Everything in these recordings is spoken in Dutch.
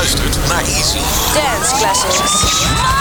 luistert naar Easy. Dance Classics.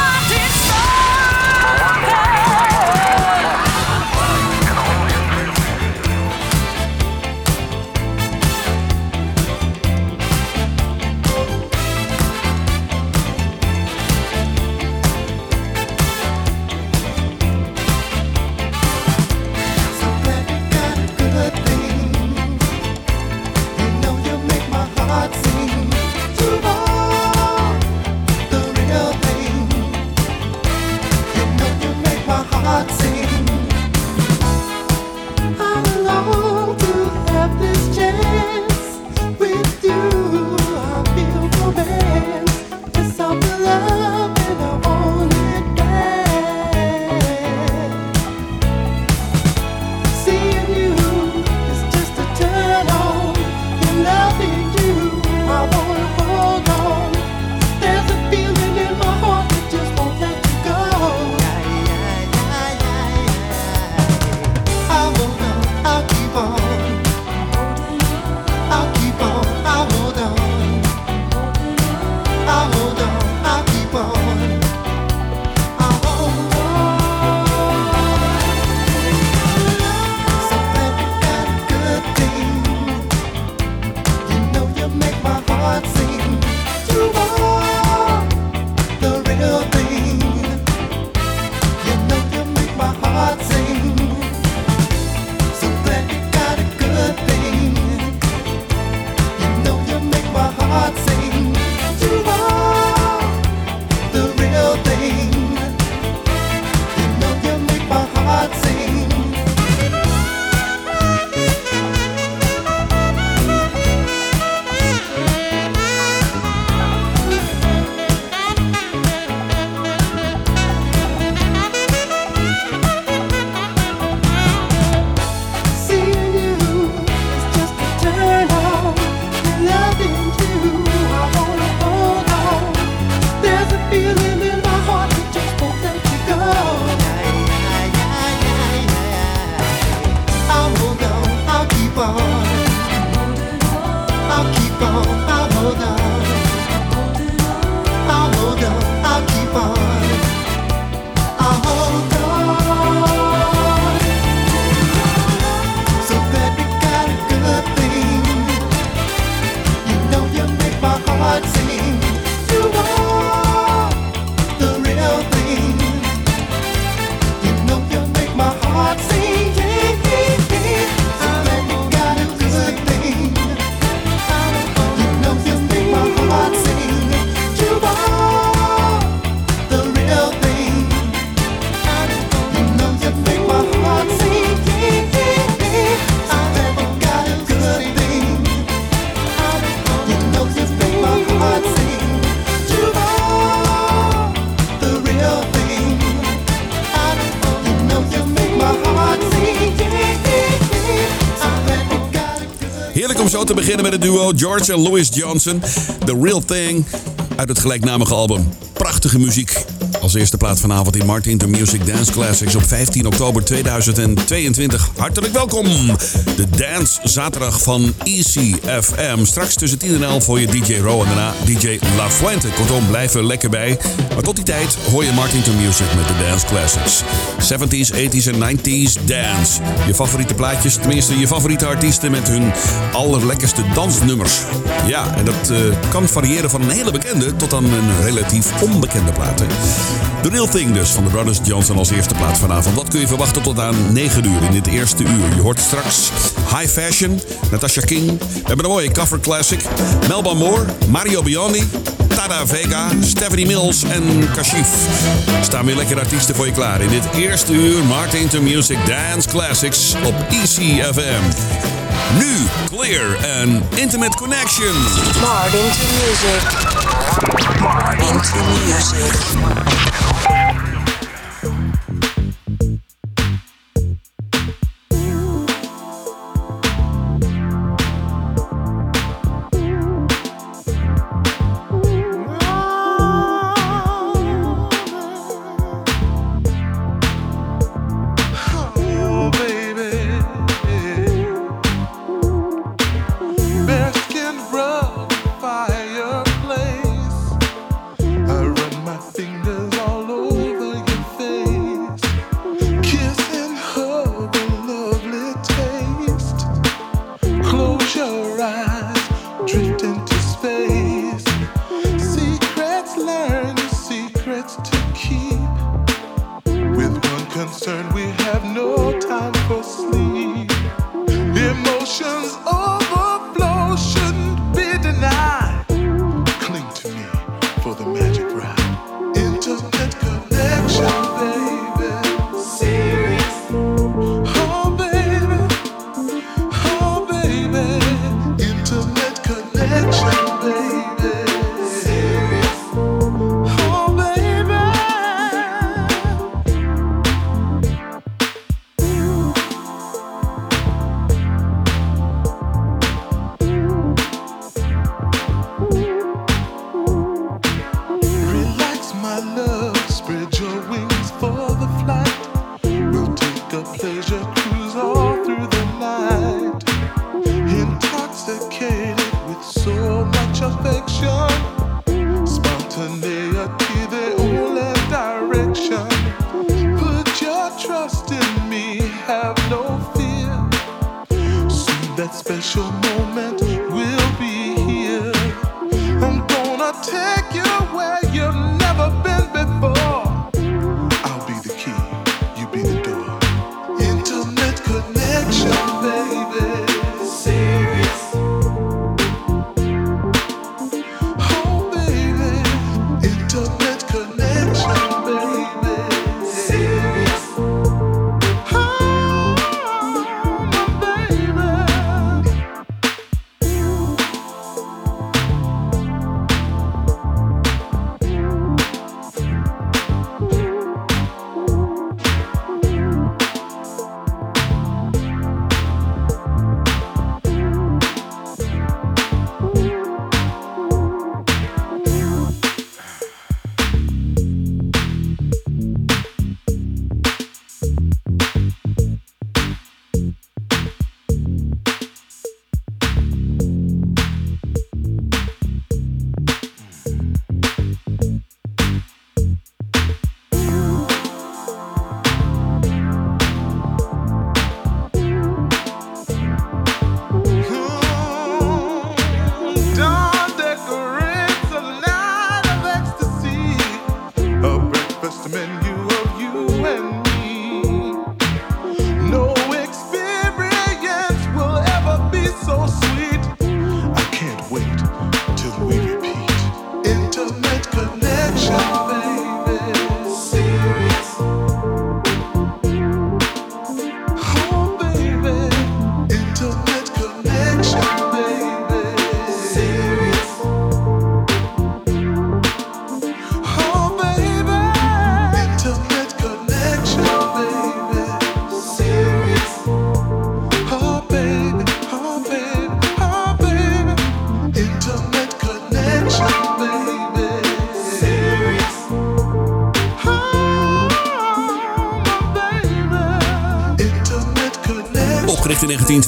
Het duo George en Louis Johnson. The Real Thing uit het gelijknamige album. Prachtige muziek. Als eerste plaats vanavond in Martin to Music Dance Classics op 15 oktober 2022. Hartelijk welkom. De Dance Zaterdag van ECFM. Straks tussen 10 en 11 voor je DJ Row en daarna DJ La Fuente. Kortom, blijf er lekker bij. Maar tot die tijd hoor je Martin to Music met de Dance Classics. 70s, 80s en 90s dance. Je favoriete plaatjes, tenminste je favoriete artiesten met hun allerlekkerste dansnummers. Ja, en dat uh, kan variëren van een hele bekende tot aan een relatief onbekende plaat. The Real Thing dus van de Brothers Johnson als eerste plaats vanavond. Wat kun je verwachten tot aan 9 uur in dit eerste uur? Je hoort straks High Fashion, Natasha King. We hebben een mooie cover classic. Melba Moore, Mario Biondi, Tada Vega, Stephanie Mills en Kashif. Staan weer lekkere artiesten voor je klaar in dit eerste uur Martin to Music Dance Classics op ECFM. Nu Clear and Intimate Connection. Martin to Music. Martin to Music.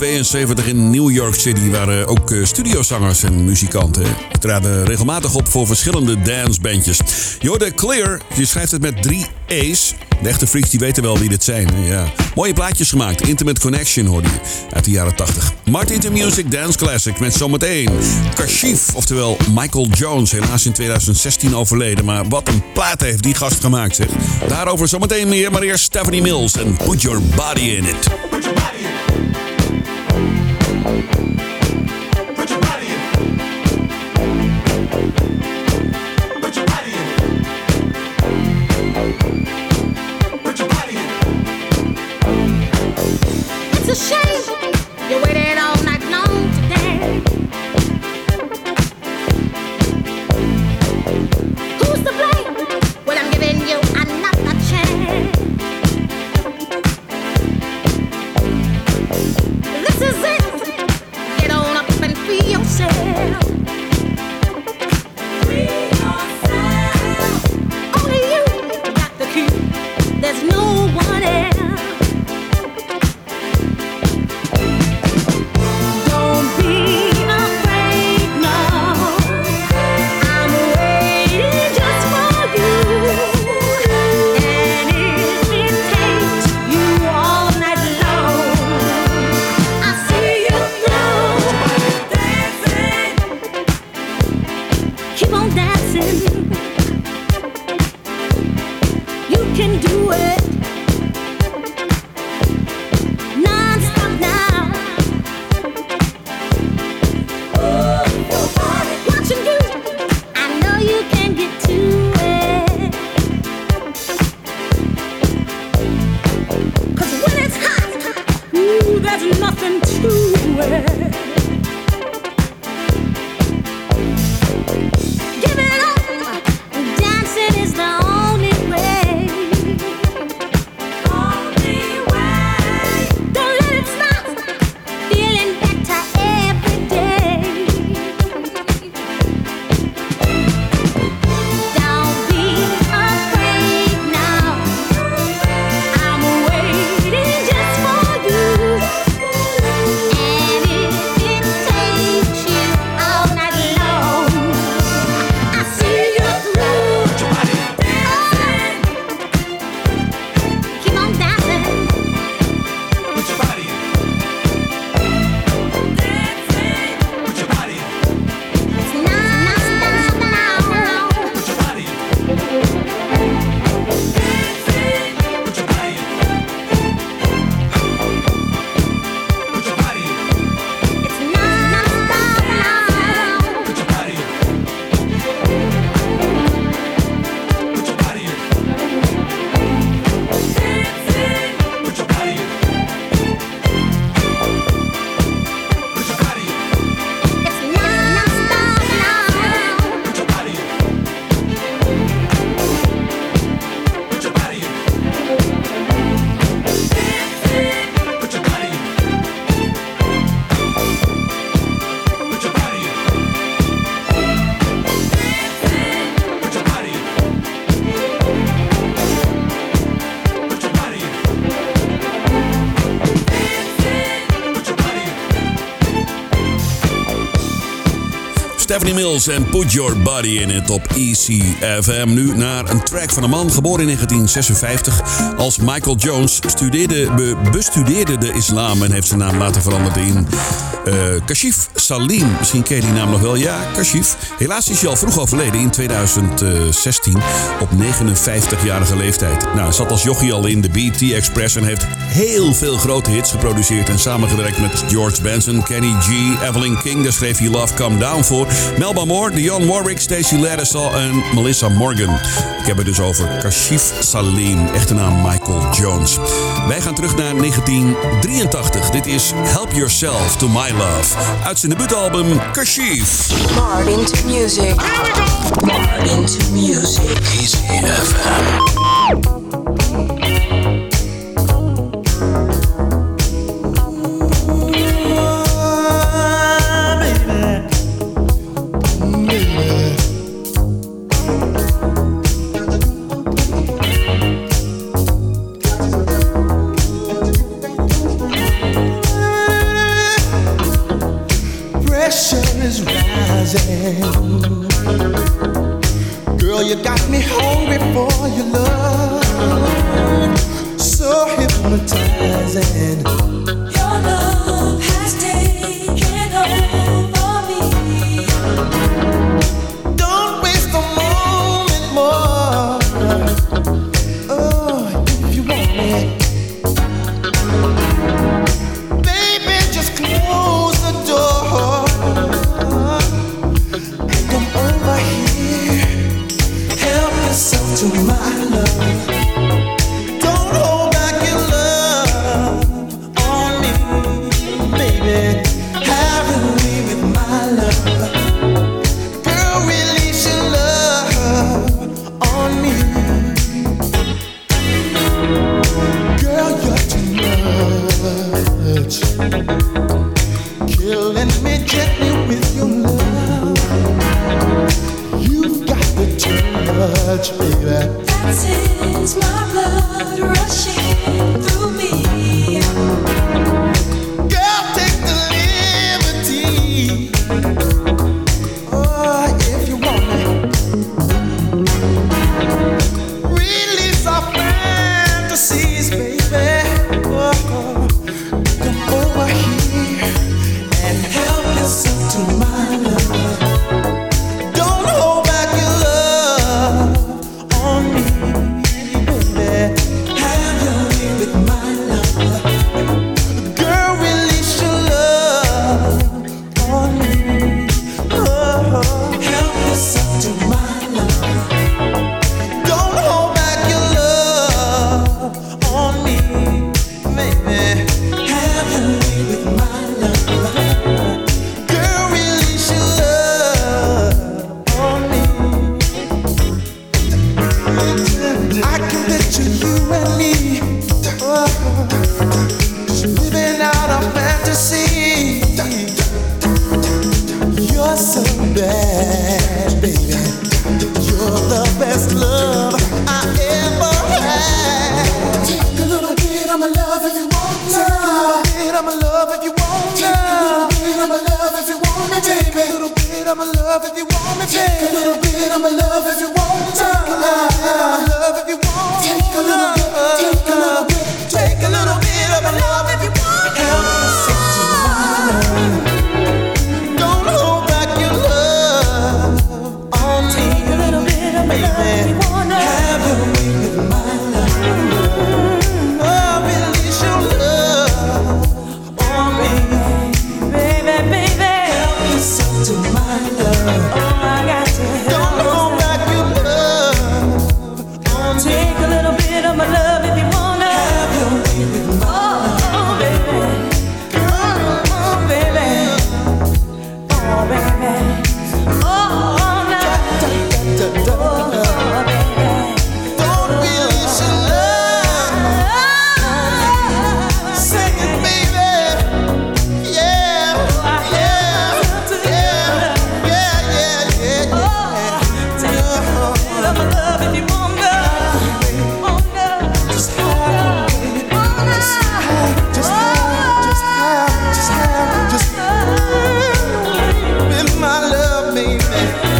72 in New York City waren eh, ook eh, studiozangers en muzikanten Ze traden regelmatig op voor verschillende dancebandjes. Jorde Clear, je schrijft het met drie E's. De echte freaks die weten wel wie dit zijn. Ja. Mooie plaatjes gemaakt. Intimate Connection hoorde je uit de jaren 80. Martin to Music Dance Classic met zometeen Kashif, oftewel Michael Jones. Helaas in 2016 overleden. Maar wat een plaat heeft die gast gemaakt. Zeg. Daarover zometeen meer. Maar eerst Stephanie Mills en Put Your Body in It. Stephanie Mills en Put Your Body in It op ECFM. Nu naar een track van een man, geboren in 1956 als Michael Jones. Studeerde, be, bestudeerde de islam en heeft zijn naam later veranderd in uh, Kashif Salim. Misschien ken je die naam nog wel. Ja, Kashif. Helaas is hij al vroeg overleden in 2016 op 59-jarige leeftijd. Nou, zat als jochie al in de BT Express en heeft heel veel grote hits geproduceerd en samengewerkt met George Benson, Kenny G, Evelyn King. Daar schreef hij Love Come Down voor. Melba Moore, Dionne Warwick, Stacey Ladisall en Melissa Morgan. Ik heb het dus over Kashif Salim, echte naam Michael Jones. Wij gaan terug naar 1983. Dit is Help Yourself to My Love. Uit zijn debuutalbum Kashif. Martin to music. Martin to music. Easy FM.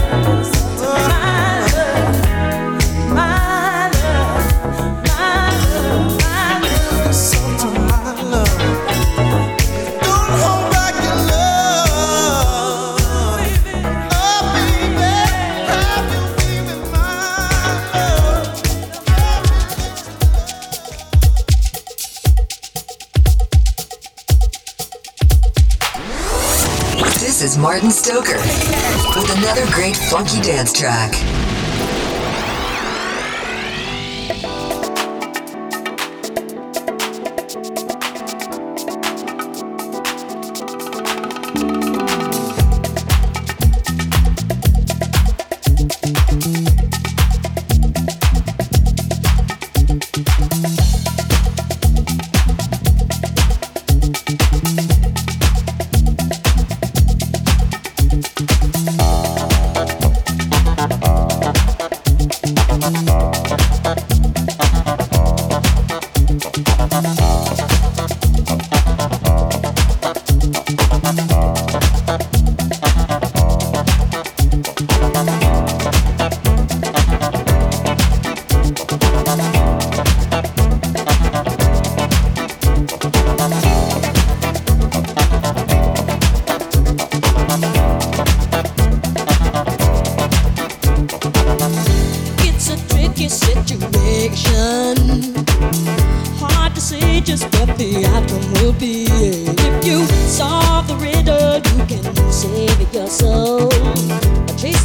us. great funky dance track.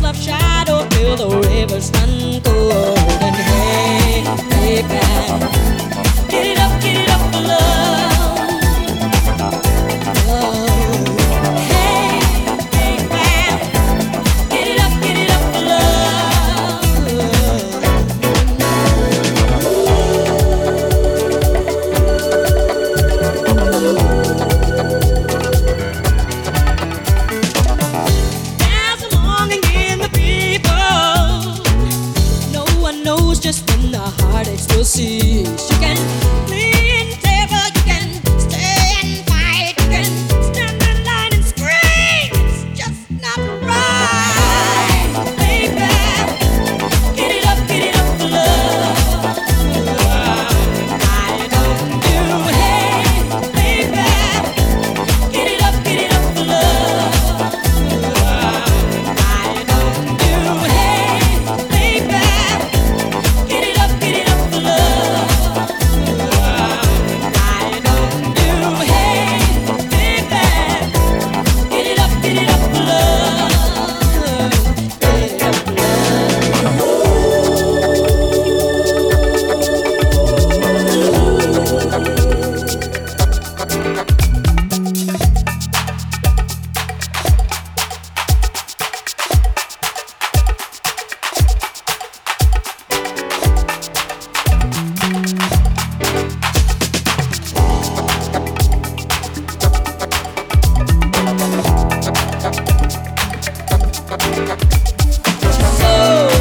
of shadow till the rivers run cold. And hey, hey, back. get it up. amor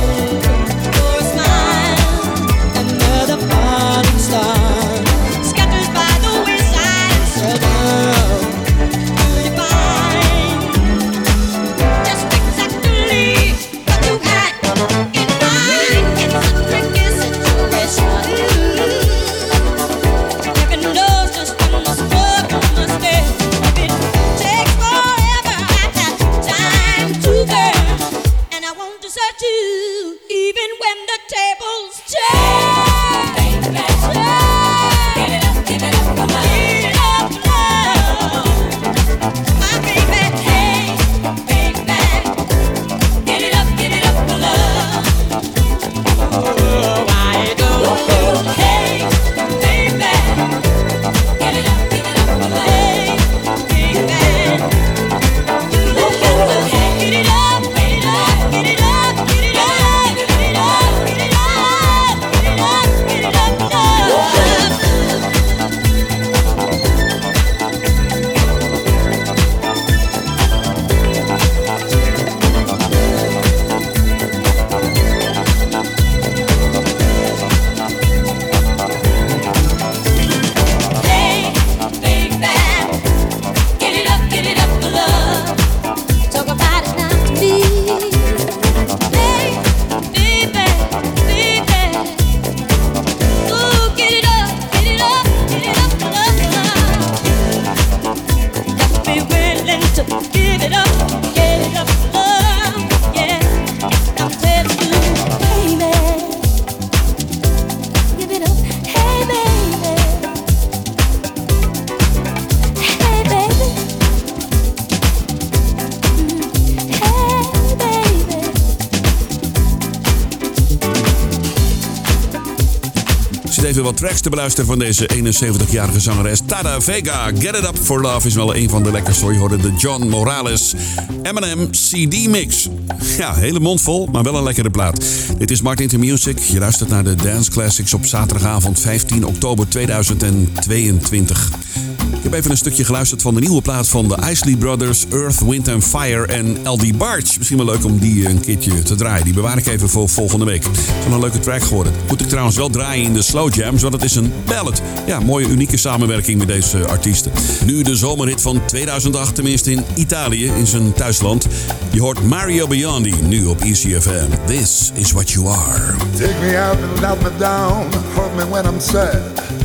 wat tracks te beluisteren van deze 71-jarige zangeres Tada Vega. Get It Up for Love is wel een van de lekkerste. Je hoorde de John Morales M&M CD Mix. Ja, hele mond vol, maar wel een lekkere plaat. Dit is Martin to Music. Je luistert naar de Dance Classics op zaterdagavond 15 oktober 2022. Ik heb even een stukje geluisterd van de nieuwe plaat van de Isley Brothers, Earth, Wind and Fire en LD Barge. Misschien wel leuk om die een keertje te draaien. Die bewaar ik even voor volgende week. Wel een leuke track geworden. Moet ik trouwens wel draaien in de Slow Jams, want het is een ballad. Ja, mooie unieke samenwerking met deze artiesten. Nu de zomerhit van 2008, tenminste in Italië, in zijn thuisland. Je hoort Mario Biondi nu op ECFM. This is what you are. Take me out and let me down. Hold me when I'm sad.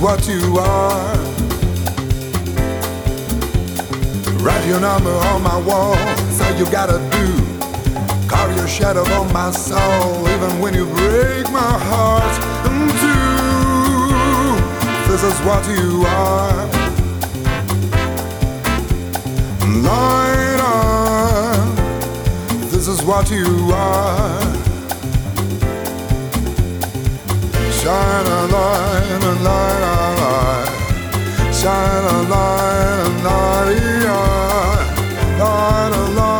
What you are. Write your number on my wall. All you gotta do. Carve your shadow on my soul, even when you break my heart in two. This is what you are. Light. This is what you are. Shine a light, a light, a light. Shine a light, a light, light, a light,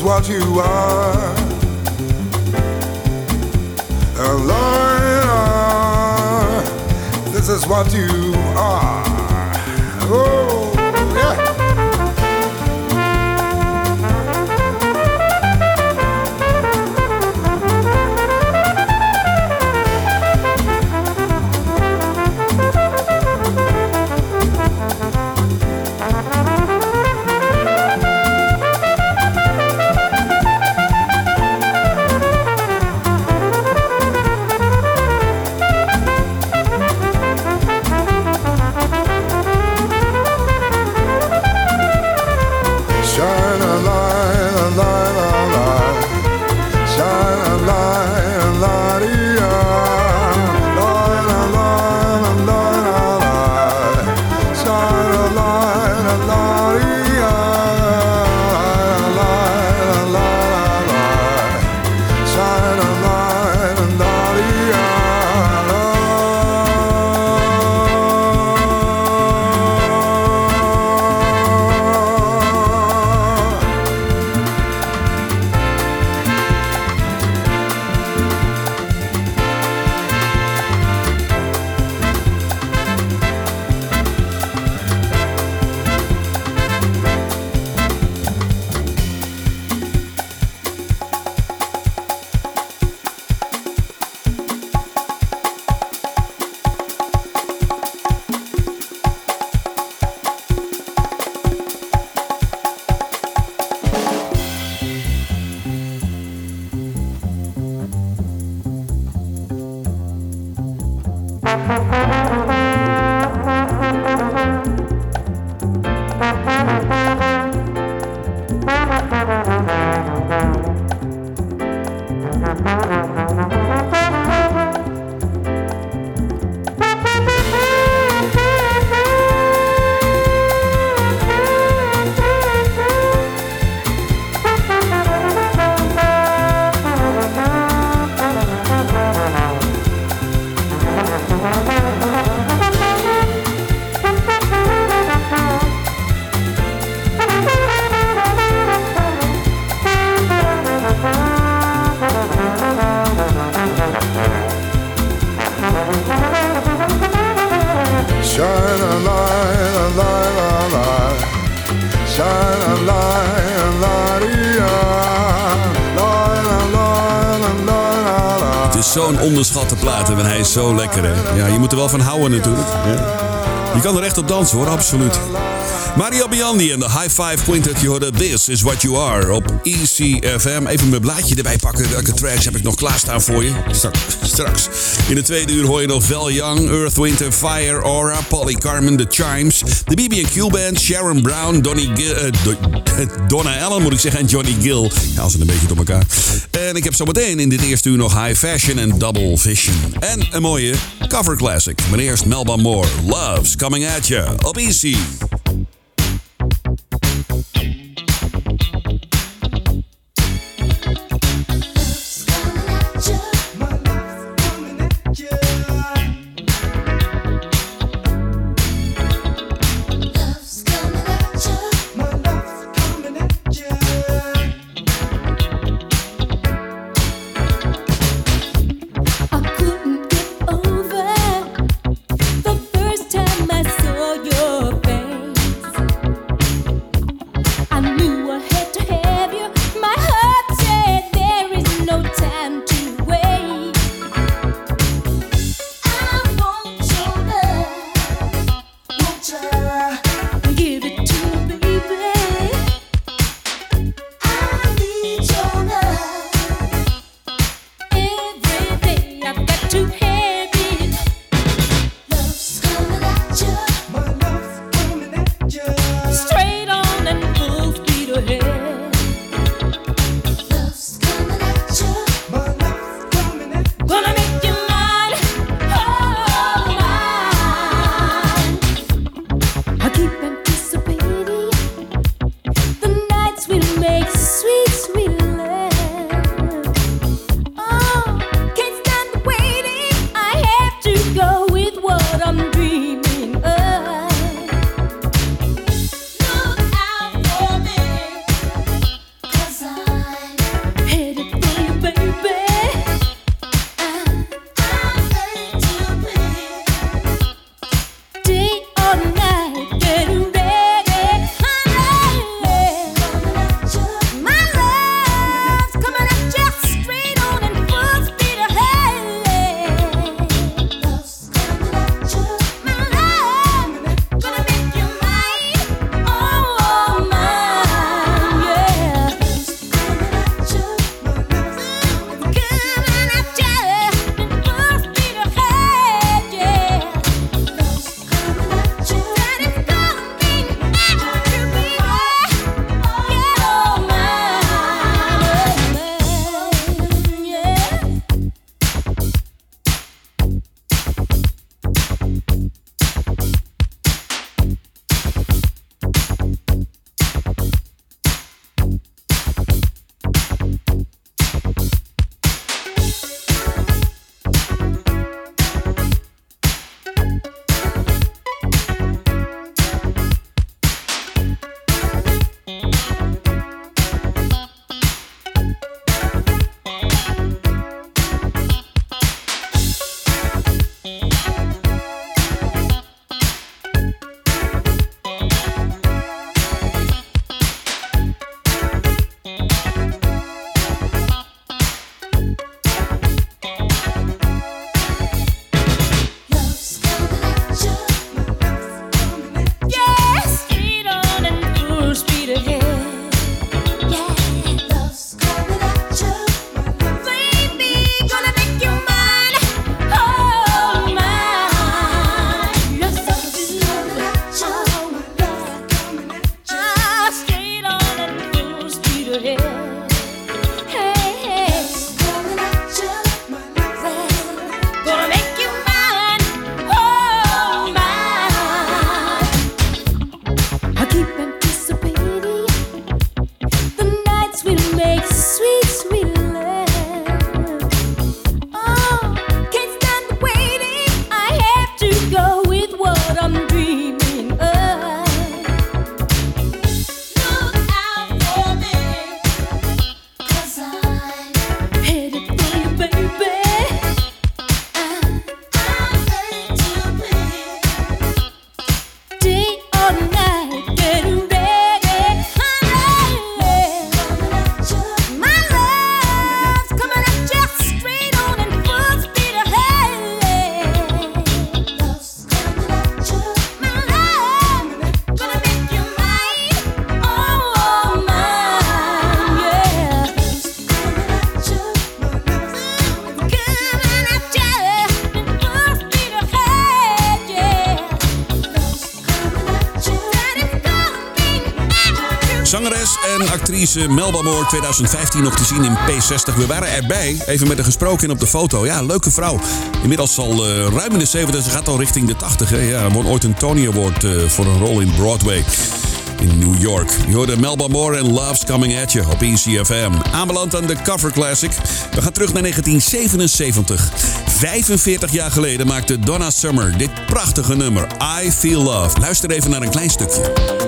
Is what you are. A liar. This is what you are. Oh, dansen hoor, absoluut. Maria Biandi en de High Five Quintet. Je hoorde This Is What You Are op ECFM. Even mijn blaadje erbij pakken. Welke tracks heb ik nog klaarstaan voor je? Straks. In de tweede uur hoor je nog Val Young, Earth, Wind Fire, Aura, Polly Carmen, The Chimes, de BB&Q Band, Sharon Brown, Donny G eh, eh, Donna Allen moet ik zeggen en Johnny Gill. Ja, ze een beetje door elkaar. En ik heb zometeen in dit eerste uur nog High Fashion en Double Vision. En een mooie cover classic. Meneer's Melba Moore loves coming at you. Obese. Actrice Melba Moore 2015 nog te zien in P60. We waren erbij, even met haar gesproken en op de foto. Ja, leuke vrouw. Inmiddels al eh, ruim in de 70, ze gaat al richting de 80. Hè? Ja, won ooit een Tony Award eh, voor een rol in Broadway in New York. Je hoorde Melba Moore en Love's Coming At You op ECFM. Aanbeland aan de Cover Classic. We gaan terug naar 1977. 45 jaar geleden maakte Donna Summer dit prachtige nummer I Feel Love. Luister even naar een klein stukje.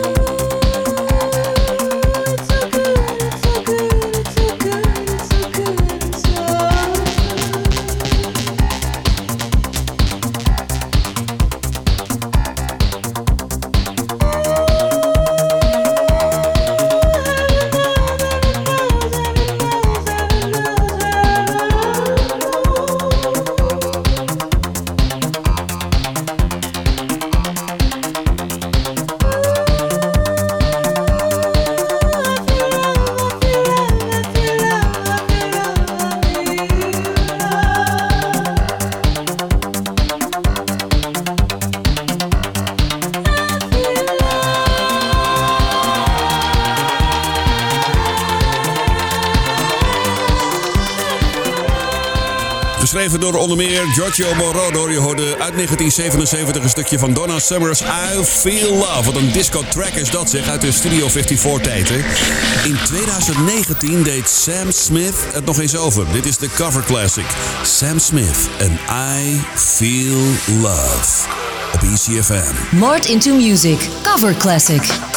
Door onder meer Giorgio Moroder. Je hoorde uit 1977 een stukje van Donna Summer's I Feel Love. Wat een disco track is dat zeg, uit de Studio 54 tijd. Hè? In 2019 deed Sam Smith het nog eens over. Dit is de cover classic. Sam Smith en I Feel Love. Op ECFM. Mart into Music. Cover Classic.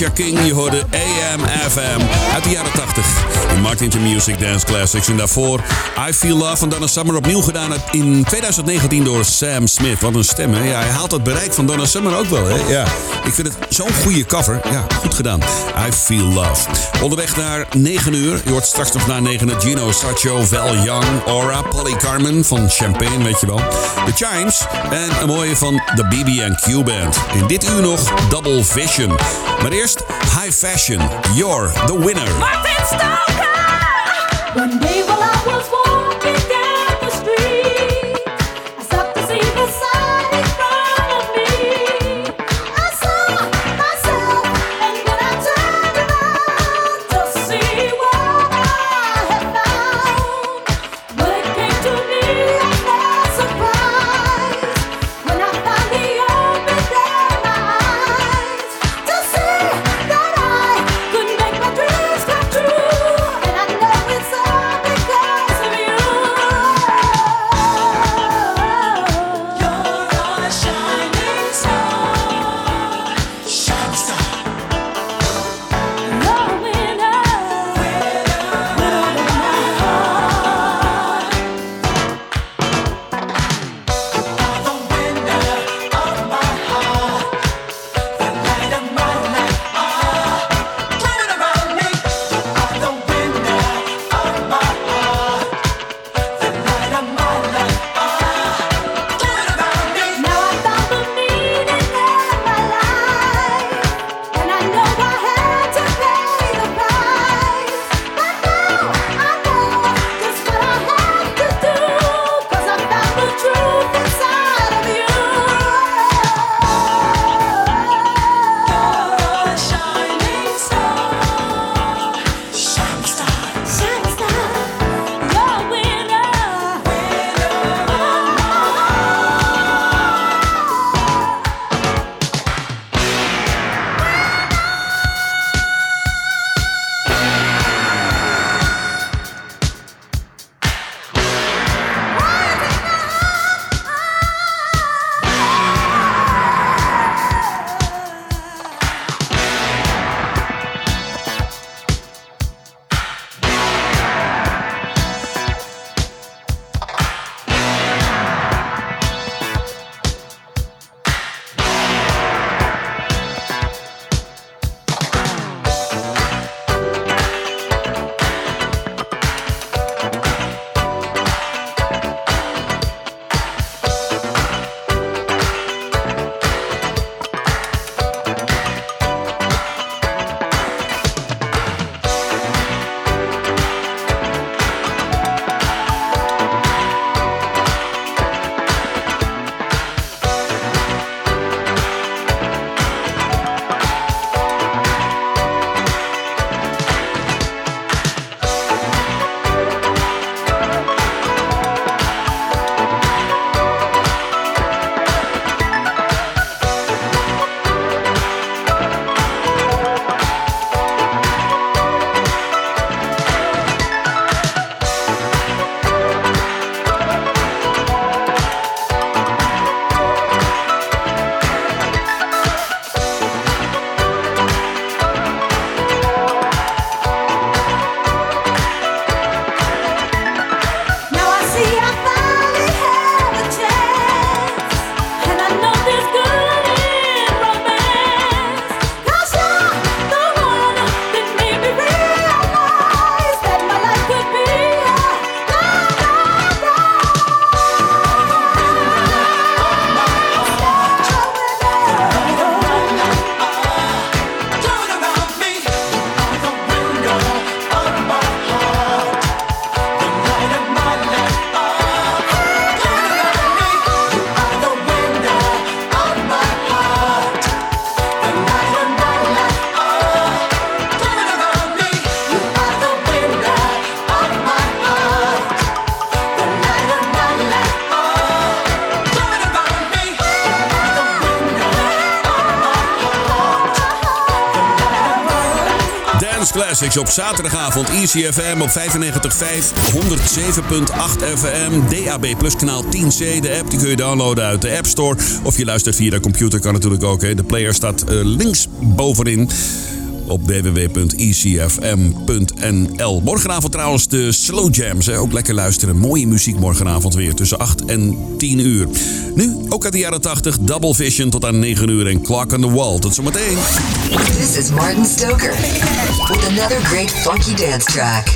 Natasha King. Je hoorde Music Dance Classics. En daarvoor I Feel Love van Donna Summer opnieuw gedaan in 2019 door Sam Smith. Wat een stem, hè? Ja, hij haalt het bereik van Donna Summer ook wel, hè? Ja. Ik vind het zo'n goede cover. Ja, goed gedaan. I Feel Love. Onderweg naar 9 uur. Je hoort straks nog na 9 uur Gino Saccio, Val Young, Aura, Polly Carmen van Champagne, weet je wel. The Chimes en een mooie van de BB&Q Band. In dit uur nog Double Vision. Maar eerst High Fashion. You're the winner. Martin Stoker! One day Classics op zaterdagavond. ECFM op 95.5, 107.8 FM, DAB Plus kanaal 10C. De app die kun je downloaden uit de App Store. Of je luistert via de computer, kan natuurlijk ook. Hè. De player staat eh, links bovenin op www.ecfm.nl. Morgenavond trouwens de Slow Jams. Hè. Ook lekker luisteren. Mooie muziek morgenavond weer tussen 8 en 10 uur. Nu, ook uit de jaren 80, Double Vision tot aan 9 uur en Clock on the Wall. Tot zometeen. This is Martin Stoker with another great funky dance track.